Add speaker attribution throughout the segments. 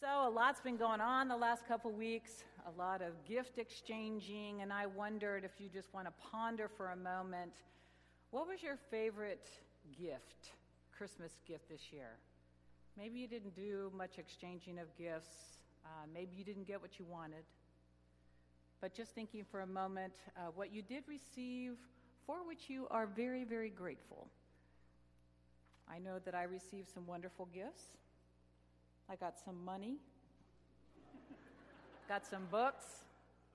Speaker 1: So, a lot's been going on the last couple weeks, a lot of gift exchanging, and I wondered if you just want to ponder for a moment what was your favorite gift, Christmas gift this year? Maybe you didn't do much exchanging of gifts, uh, maybe you didn't get what you wanted. But just thinking for a moment, uh, what you did receive, for which you are very, very grateful. I know that I received some wonderful gifts. I got some money, got some books,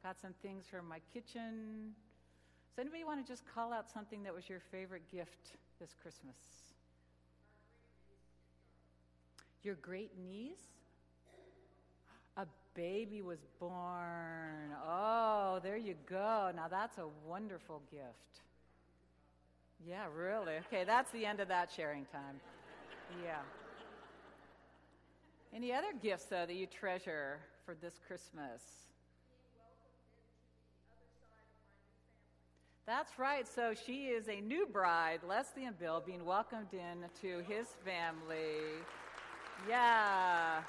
Speaker 1: got some things for my kitchen. Does anybody want to just call out something that was your favorite gift this Christmas? Your great niece? A baby was born. Oh, there you go. Now that's a wonderful gift. Yeah, really. Okay, that's the end of that sharing time. Yeah. Any other gifts, though, that you treasure for this Christmas? That's right. So she is a new bride, Leslie and Bill, being welcomed in to his family. Yeah.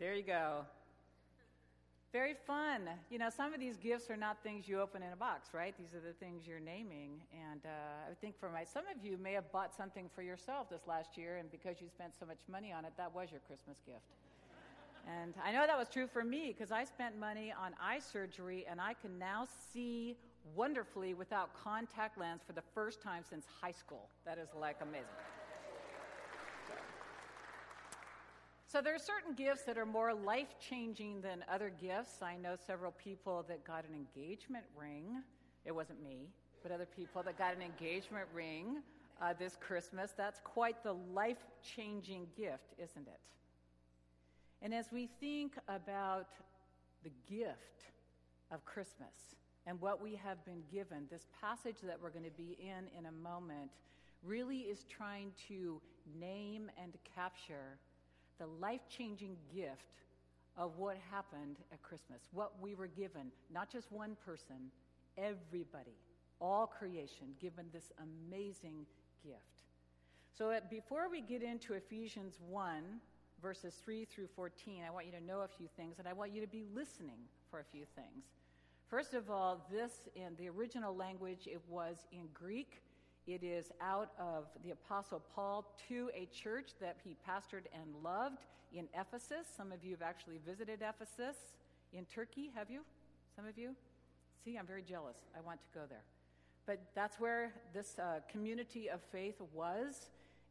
Speaker 1: there you go. Very fun. You know, some of these gifts are not things you open in a box, right? These are the things you're naming. And uh, I think for my, some of you may have bought something for yourself this last year, and because you spent so much money on it, that was your Christmas gift. And I know that was true for me because I spent money on eye surgery, and I can now see wonderfully without contact lens for the first time since high school. That is like amazing. So there are certain gifts that are more life changing than other gifts. I know several people that got an engagement ring. It wasn't me, but other people that got an engagement ring uh, this Christmas. That's quite the life changing gift, isn't it? And as we think about the gift of Christmas and what we have been given, this passage that we're going to be in in a moment really is trying to name and capture the life changing gift of what happened at Christmas, what we were given, not just one person, everybody, all creation, given this amazing gift. So, at, before we get into Ephesians 1, verses 3 through 14, I want you to know a few things, and I want you to be listening for a few things. First of all, this in the original language, it was in Greek. It is out of the Apostle Paul to a church that he pastored and loved in Ephesus. Some of you have actually visited Ephesus in Turkey, have you? Some of you? See, I'm very jealous. I want to go there. But that's where this uh, community of faith was.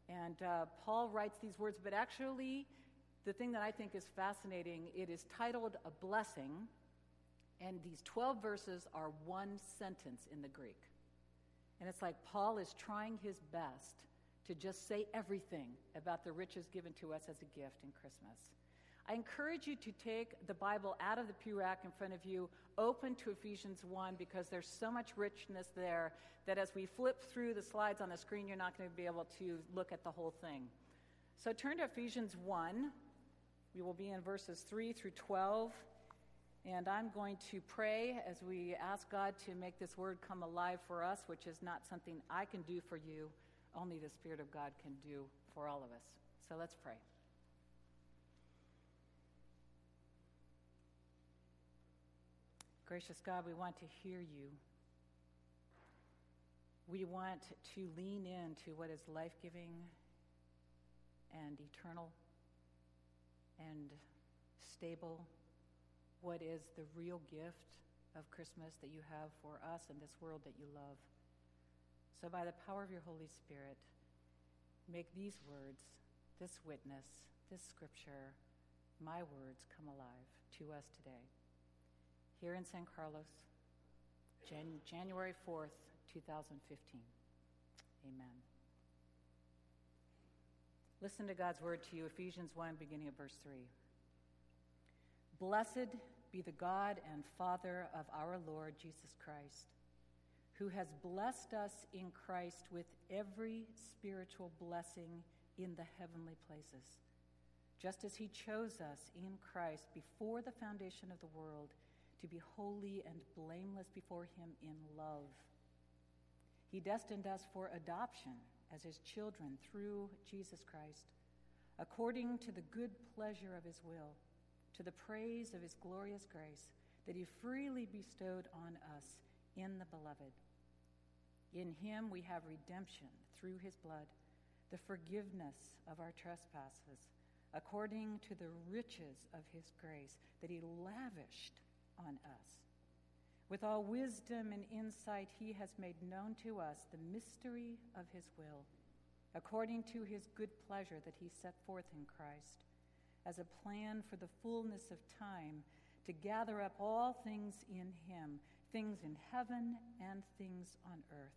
Speaker 1: And uh, Paul writes these words, but actually, the thing that I think is fascinating, it is titled A Blessing, and these 12 verses are one sentence in the Greek. And it's like Paul is trying his best to just say everything about the riches given to us as a gift in Christmas. I encourage you to take the Bible out of the pew rack in front of you, open to Ephesians 1, because there's so much richness there that as we flip through the slides on the screen, you're not going to be able to look at the whole thing. So turn to Ephesians 1. We will be in verses 3 through 12. And I'm going to pray as we ask God to make this word come alive for us, which is not something I can do for you, only the Spirit of God can do for all of us. So let's pray. Gracious God, we want to hear you. We want to lean into what is life giving and eternal and stable what is the real gift of Christmas that you have for us in this world that you love. So, by the power of your Holy Spirit, make these words, this witness, this scripture, my words come alive to us today. Here in San Carlos, Jan- January 4th, 2015. Amen. Listen to God's word to you, Ephesians 1, beginning at verse 3. Blessed be the God and Father of our Lord Jesus Christ, who has blessed us in Christ with every spiritual blessing in the heavenly places, just as he chose us in Christ before the foundation of the world to be holy and blameless before him in love. He destined us for adoption as his children through Jesus Christ, according to the good pleasure of his will, to the praise of his glorious grace that he freely bestowed on us in the beloved. In him we have redemption through his blood, the forgiveness of our trespasses, according to the riches of his grace that he lavished on us. With all wisdom and insight, he has made known to us the mystery of his will, according to his good pleasure that he set forth in Christ, as a plan for the fullness of time to gather up all things in him, things in heaven and things on earth.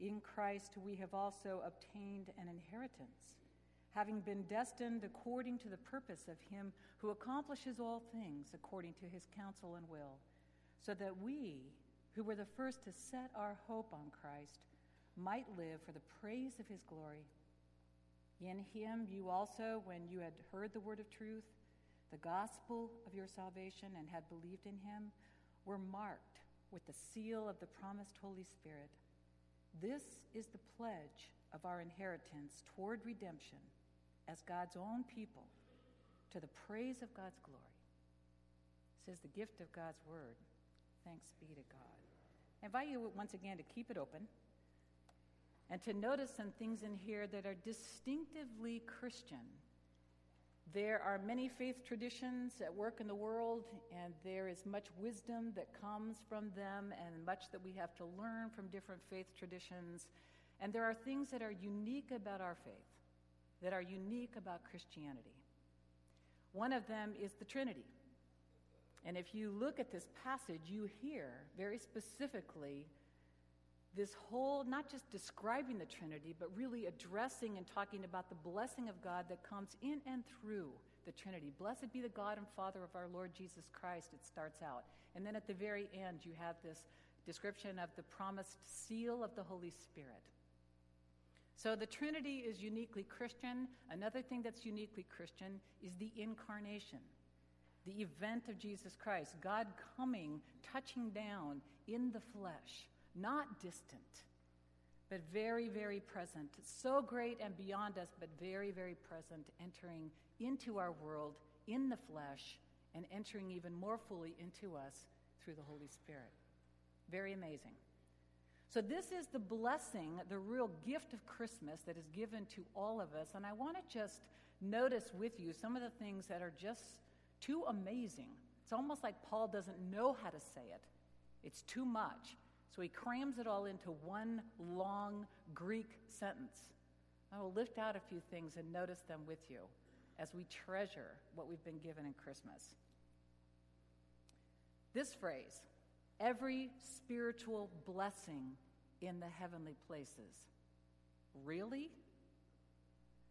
Speaker 1: In Christ we have also obtained an inheritance, having been destined according to the purpose of him who accomplishes all things according to his counsel and will so that we, who were the first to set our hope on Christ, might live for the praise of his glory. In him you also, when you had heard the word of truth, the gospel of your salvation, and had believed in him, were marked with the seal of the promised Holy Spirit. This is the pledge of our inheritance toward redemption as God's own people to the praise of God's glory. Is the gift of God's word. Thanks be to God. I invite you once again to keep it open and to notice some things in here that are distinctively Christian. There are many faith traditions at work in the world, and there is much wisdom that comes from them, and much that we have to learn from different faith traditions. And there are things that are unique about our faith, that are unique about Christianity. One of them is the Trinity. And if you look at this passage, you hear very specifically this whole, not just describing the Trinity, but really addressing and talking about the blessing of God that comes in and through the Trinity. Blessed be the God and Father of our Lord Jesus Christ, it starts out. And then at the very end, you have this description of the promised seal of the Holy Spirit. So the Trinity is uniquely Christian. Another thing that's uniquely Christian is the incarnation the event of Jesus Christ, God coming, touching down in the flesh, not distant, but very, very present. So great and beyond us, but very, very present, entering into our world in the flesh and entering even more fully into us through the Holy Spirit. Very amazing. So, this is the blessing, the real gift of Christmas that is given to all of us. And I want to just notice with you some of the things that are just too amazing. It's almost like Paul doesn't know how to say it, it's too much. So he crams it all into one long Greek sentence. I will lift out a few things and notice them with you as we treasure what we've been given in Christmas. This phrase, every spiritual blessing in the heavenly places. Really?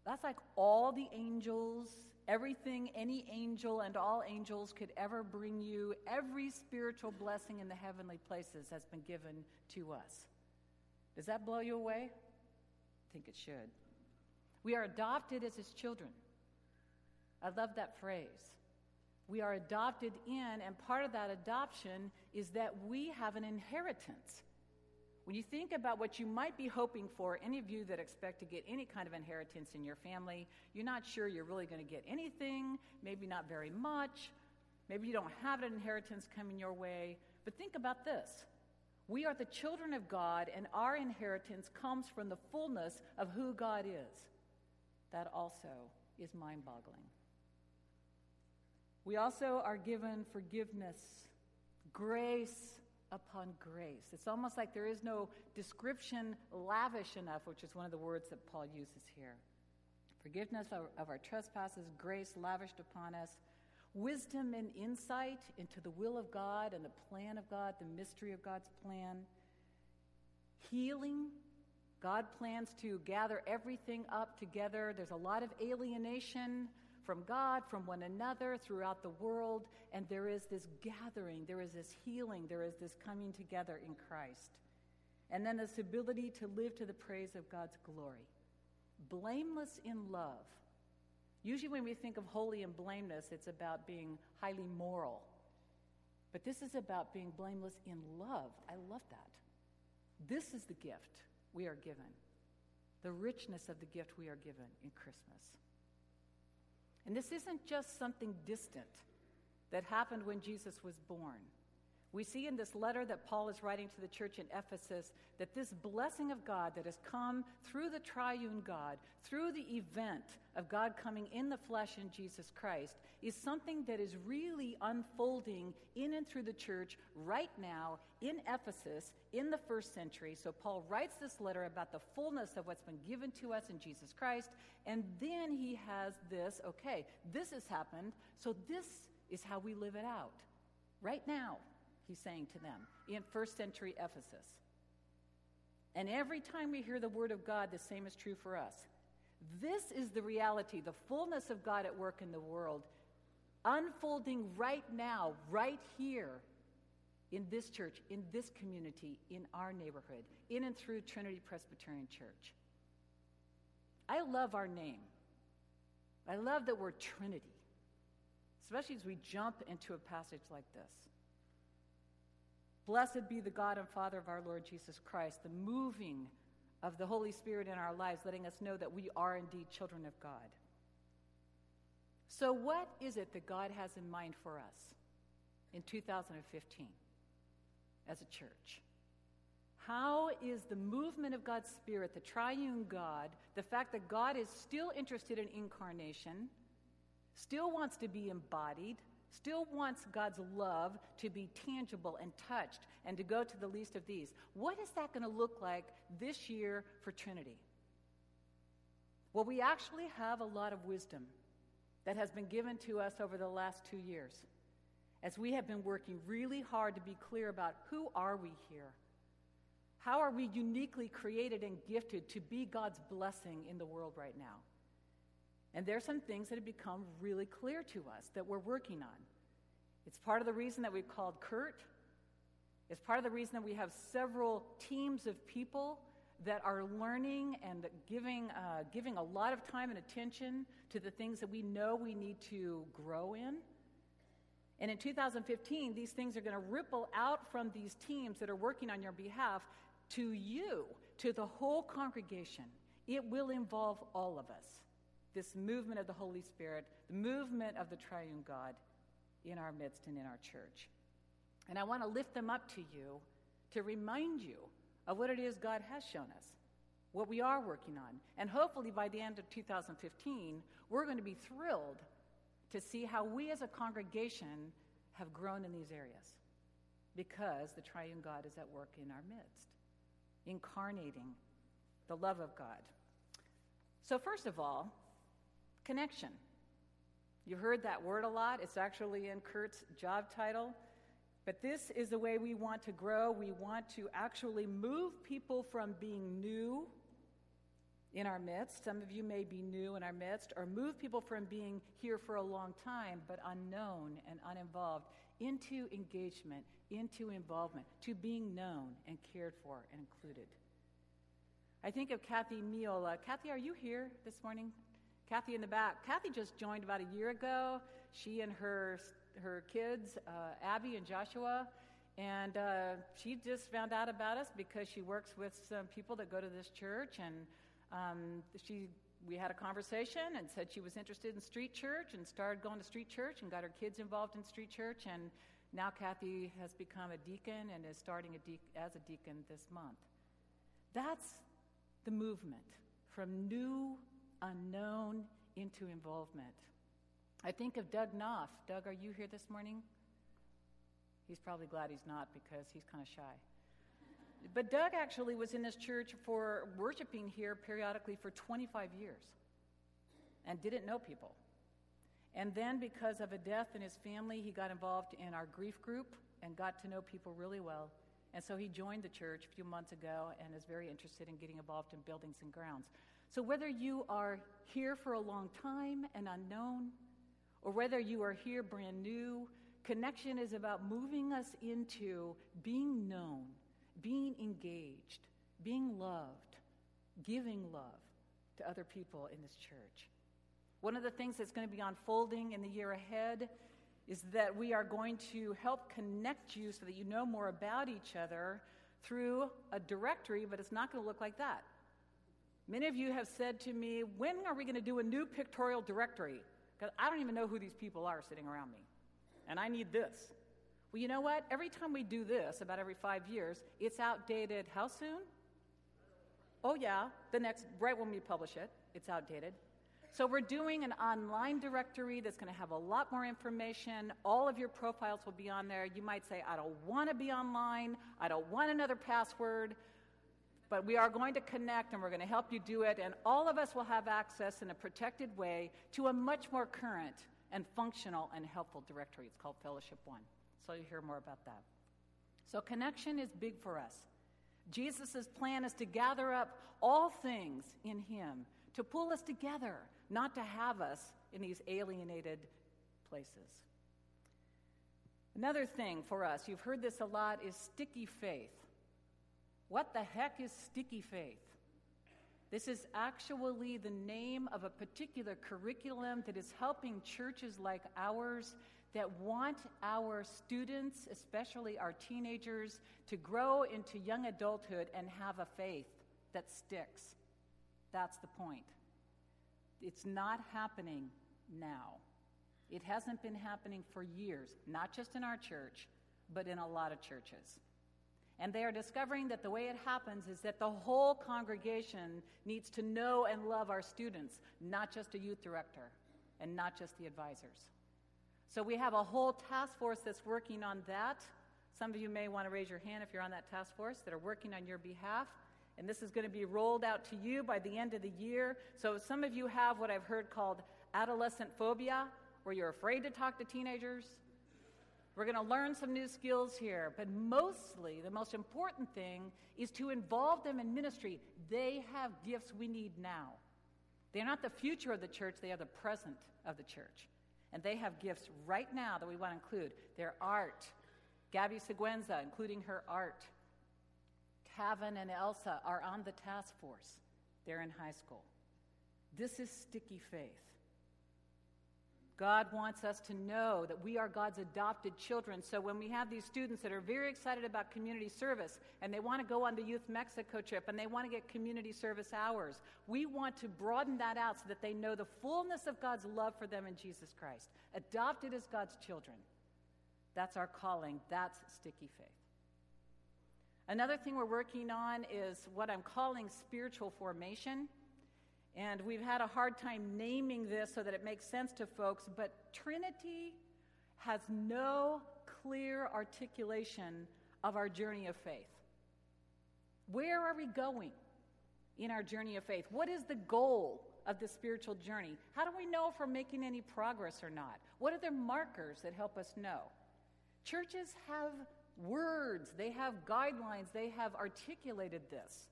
Speaker 1: That's like all the angels everything any angel and all angels could ever bring you, every spiritual blessing in the heavenly places has been given to us. Does that blow you away? I think it should. We are adopted as his children. I love that phrase. We are adopted in, and part of that adoption is that we have an inheritance. When you think about what you might be hoping for, any of you that expect to get any kind of inheritance in your family, you're not sure you're really going to get anything, maybe not very much. Maybe you don't have an inheritance coming your way. But think about this we are the children of God, and our inheritance comes from the fullness of who God is. That also is mind boggling. We also are given forgiveness, grace, upon grace. It's almost like there is no description lavish enough, which is one of the words that Paul uses here. Forgiveness of, of our trespasses, grace lavished upon us, wisdom and insight into the will of God and the plan of God, the mystery of God's plan, healing. God plans to gather everything up together. There's a lot of alienation from God, from one another, throughout the world. And there is this gathering, there is this healing, there is this coming together in Christ. And then this ability to live to the praise of God's glory. Blameless in love. Usually, when we think of holy and blameless, it's about being highly moral. But this is about being blameless in love. I love that. This is the gift we are given. the richness of the gift we are given in Christmas. And this isn't just something distant that happened when Jesus was born. We see in this letter that Paul is writing to the church in Ephesus that this blessing of God that has come through the triune God, through the event of God coming in the flesh in Jesus Christ, is something that is really unfolding in and through the church right now in Ephesus in the first century. So Paul writes this letter about the fullness of what's been given to us in Jesus Christ, and then he has this okay, this has happened, so this is how we live it out right now he's saying to them in first century Ephesus. And every time we hear the word of God, the same is true for us. This is the reality, the fullness of God at work in the world, unfolding right now, right here in this church, in this community, in our neighborhood, in and through Trinity Presbyterian Church. I love our name. I love that we're Trinity, especially as we jump into a passage like this. Blessed be the God and Father of our Lord Jesus Christ, the moving of the Holy Spirit in our lives, letting us know that we are indeed children of God. So, what is it that God has in mind for us in 2015 as a church? How is the movement of God's Spirit, the triune God, the fact that God is still interested in incarnation, still wants to be embodied, still wants God's love to be tangible and touched and to go to the least of these. What is that going to look like this year for Trinity? Well, we actually have a lot of wisdom that has been given to us over the last two years as we have been working really hard to be clear about who are we here? How are we uniquely created and gifted to be God's blessing in the world right now? And there are some things that have become really clear to us that we're working on. It's part of the reason that we've called Kurt. It's part of the reason that we have several teams of people that are learning and giving, uh, giving a lot of time and attention to the things that we know we need to grow in. And in 2015, these things are going to ripple out from these teams that are working on your behalf to you, to the whole congregation. It will involve all of us this movement of the Holy Spirit, the movement of the triune God in our midst and in our church. And I want to lift them up to you to remind you of what it is God has shown us, what we are working on. And hopefully by the end of 2015, we're going to be thrilled to see how we as a congregation have grown in these areas because the triune God is at work in our midst, incarnating the love of God. So, first of all, connection. You heard that word a lot. It's actually in Kurt's job title. But this is the way we want to grow. We want to actually move people from being new in our midst. Some of you may be new in our midst, or move people from being here for a long time but unknown and uninvolved into engagement, into involvement, to being known and cared for and included. I think of Kathy Miola. Kathy, are you here this morning? Kathy in the back. Kathy just joined about a year ago. She and her her kids, uh, Abby and Joshua, and uh, she just found out about us because she works with some people that go to this church, and um, she we had a conversation and said she was interested in street church and started going to street church and got her kids involved in street church and now Kathy has become a deacon and is starting a de- as a deacon this month. That's the movement from new unknown into involvement. I think of Doug Knopf. Doug, are you here this morning? He's probably glad he's not because he's kind of shy. But Doug actually was in this church for worshiping here periodically for 25 years and didn't know people. And then, because of a death in his family, he got involved in our grief group and got to know people really well. And so he joined the church a few months ago and is very interested in getting involved in buildings and grounds. So, whether you are here for a long time and unknown, or whether you are here brand new, connection is about moving us into being known, being engaged, being loved, giving love to other people in this church. One of the things that's going to be unfolding in the year ahead is that we are going to help connect you so that you know more about each other through a directory, but it's not going to look like that. Many of you have said to me, When are we going to do a new pictorial directory? Because I don't even know who these people are sitting around me. And I need this. Well, you know what? Every time we do this, about every five years, it's outdated how soon? Oh, yeah, the next, right when we publish it, it's outdated. So we're doing an online directory that's going to have a lot more information. All of your profiles will be on there. You might say, I don't want to be online. I don't want another password. But we are going to connect and we're going to help you do it. And all of us will have access in a protected way to a much more current and functional and helpful directory. It's called Fellowship One. So you'll hear more about that. So connection is big for us. Jesus' plan is to gather up all things in Him, to pull us together, not to have us in these alienated places. Another thing for us, you've heard this a lot, is sticky faith. What the heck is sticky faith? This is actually the name of a particular curriculum that is helping churches like ours that want our students, especially our teenagers, to grow into young adulthood and have a faith that sticks. That's the point. It's not happening now. It hasn't been happening for years, not just in our church, but in a lot of churches. And they are discovering that the way it happens is that the whole congregation needs to know and love our students, not just a youth director and not just the advisors. So we have a whole task force that's working on that. Some of you may want to raise your hand if you're on that task force that are working on your behalf. And this is going to be rolled out to you by the end of the year. So some of you have what I've heard called adolescent phobia, where you're afraid to talk to teenagers. We're going to learn some new skills here, but mostly the most important thing is to involve them in ministry. They have gifts we need now. They're not the future of the church, they are the present of the church. And they have gifts right now that we want to include their art. Gabby Seguenza, including her art. Kevin and Elsa are on the task force. They're in high school. This is sticky faith. God wants us to know that we are God's adopted children. So when we have these students that are very excited about community service and they want to go on the Youth Mexico trip and they want to get community service hours, we want to broaden that out so that they know the fullness of God's love for them in Jesus Christ. Adopted as God's children. That's our calling. That's sticky faith. Another thing we're working on is what I'm calling spiritual formation. And we've had a hard time naming this so that it makes sense to folks, but Trinity has no clear articulation of our journey of faith. Where are we going in our journey of faith? What is the goal of the spiritual journey? How do we know if we're making any progress or not? What are the markers that help us know? Churches have words, they have guidelines, they have articulated this.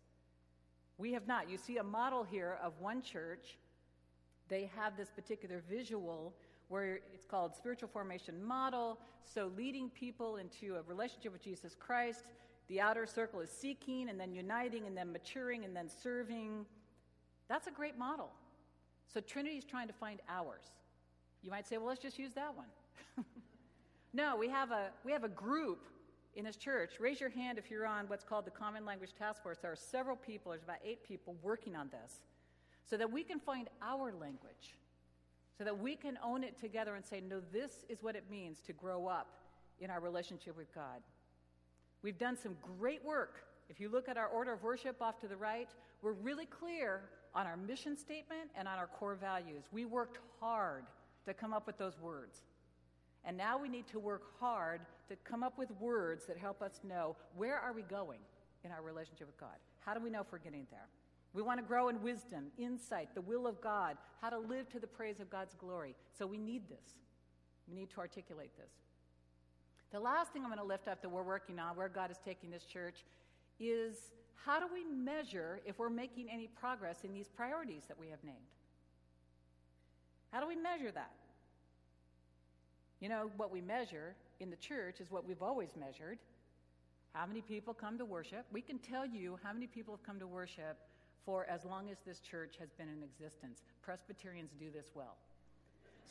Speaker 1: We have not. You see a model here of one church. They have this particular visual where it's called spiritual formation model. So, leading people into a relationship with Jesus Christ. The outer circle is seeking and then uniting and then maturing and then serving. That's a great model. So, Trinity is trying to find ours. You might say, well, let's just use that one. no, we have, a, we have a group in this church, raise your hand if you're on what's called the Common Language Task Force. There are several people, there's about eight people working on this, so that we can find our language, so that we can own it together and say, no, this is what it means to grow up in our relationship with God. We've done some great work. If you look at our order of worship off to the right, we're really clear on our mission statement and on our core values. We worked hard to come up with those words. And now we need to work hard to come up with words that help us know where are we going in our relationship with God? How do we know if we're getting there? We want to grow in wisdom, insight, the will of God, how to live to the praise of God's glory. So we need this. We need to articulate this. The last thing I'm going to lift up that we're working on, where God is taking this church, is how do we measure if we're making any progress in these priorities that we have named? How do we measure that? You know, what we measure in the church is what we've always measured how many people come to worship. We can tell you how many people have come to worship for as long as this church has been in existence. Presbyterians do this well.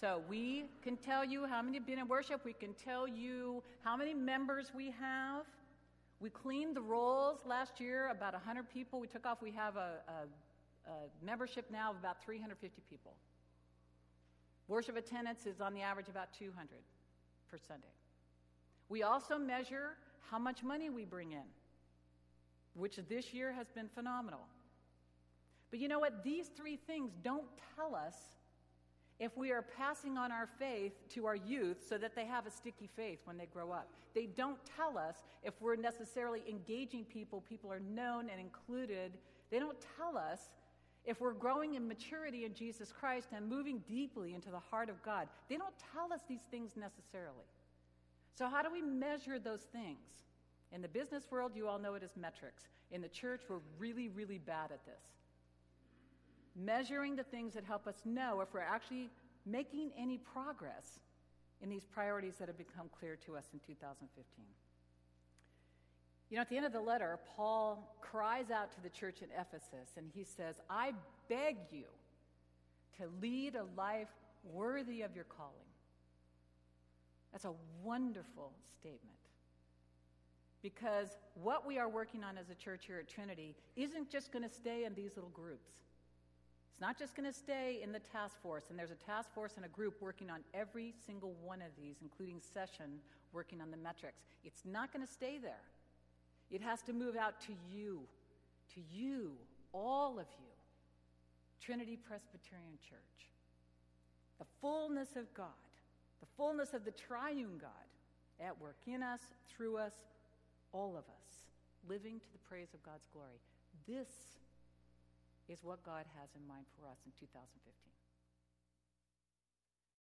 Speaker 1: So we can tell you how many have been in worship. We can tell you how many members we have. We cleaned the rolls last year, about 100 people we took off. We have a, a a membership now of about 350 people. Worship attendance is on the average about 200 per Sunday. We also measure how much money we bring in, which this year has been phenomenal. But you know what? These three things don't tell us if we are passing on our faith to our youth so that they have a sticky faith when they grow up. They don't tell us if we're necessarily engaging people, people are known and included. They don't tell us if we're growing in maturity in Jesus Christ and moving deeply into the heart of God. They don't tell us these things necessarily. So, how do we measure those things? In the business world, you all know it as metrics. In the church, we're really, really bad at this. Measuring the things that help us know if we're actually making any progress in these priorities that have become clear to us in 2015. You know, at the end of the letter, Paul cries out to the church in Ephesus and he says, I beg you to lead a life worthy of your calling. That's a wonderful statement. Because what we are working on as a church here at Trinity isn't just going to stay in these little groups. It's not just going to stay in the task force, and there's a task force and a group working on every single one of these, including session working on the metrics. It's not going to stay there. It has to move out to you, to you, all of you, Trinity Presbyterian Church. The fullness of God, the fullness of the triune God at work in us, through us, all of us, living to the praise of God's glory. This is what God has in mind for us in 2015.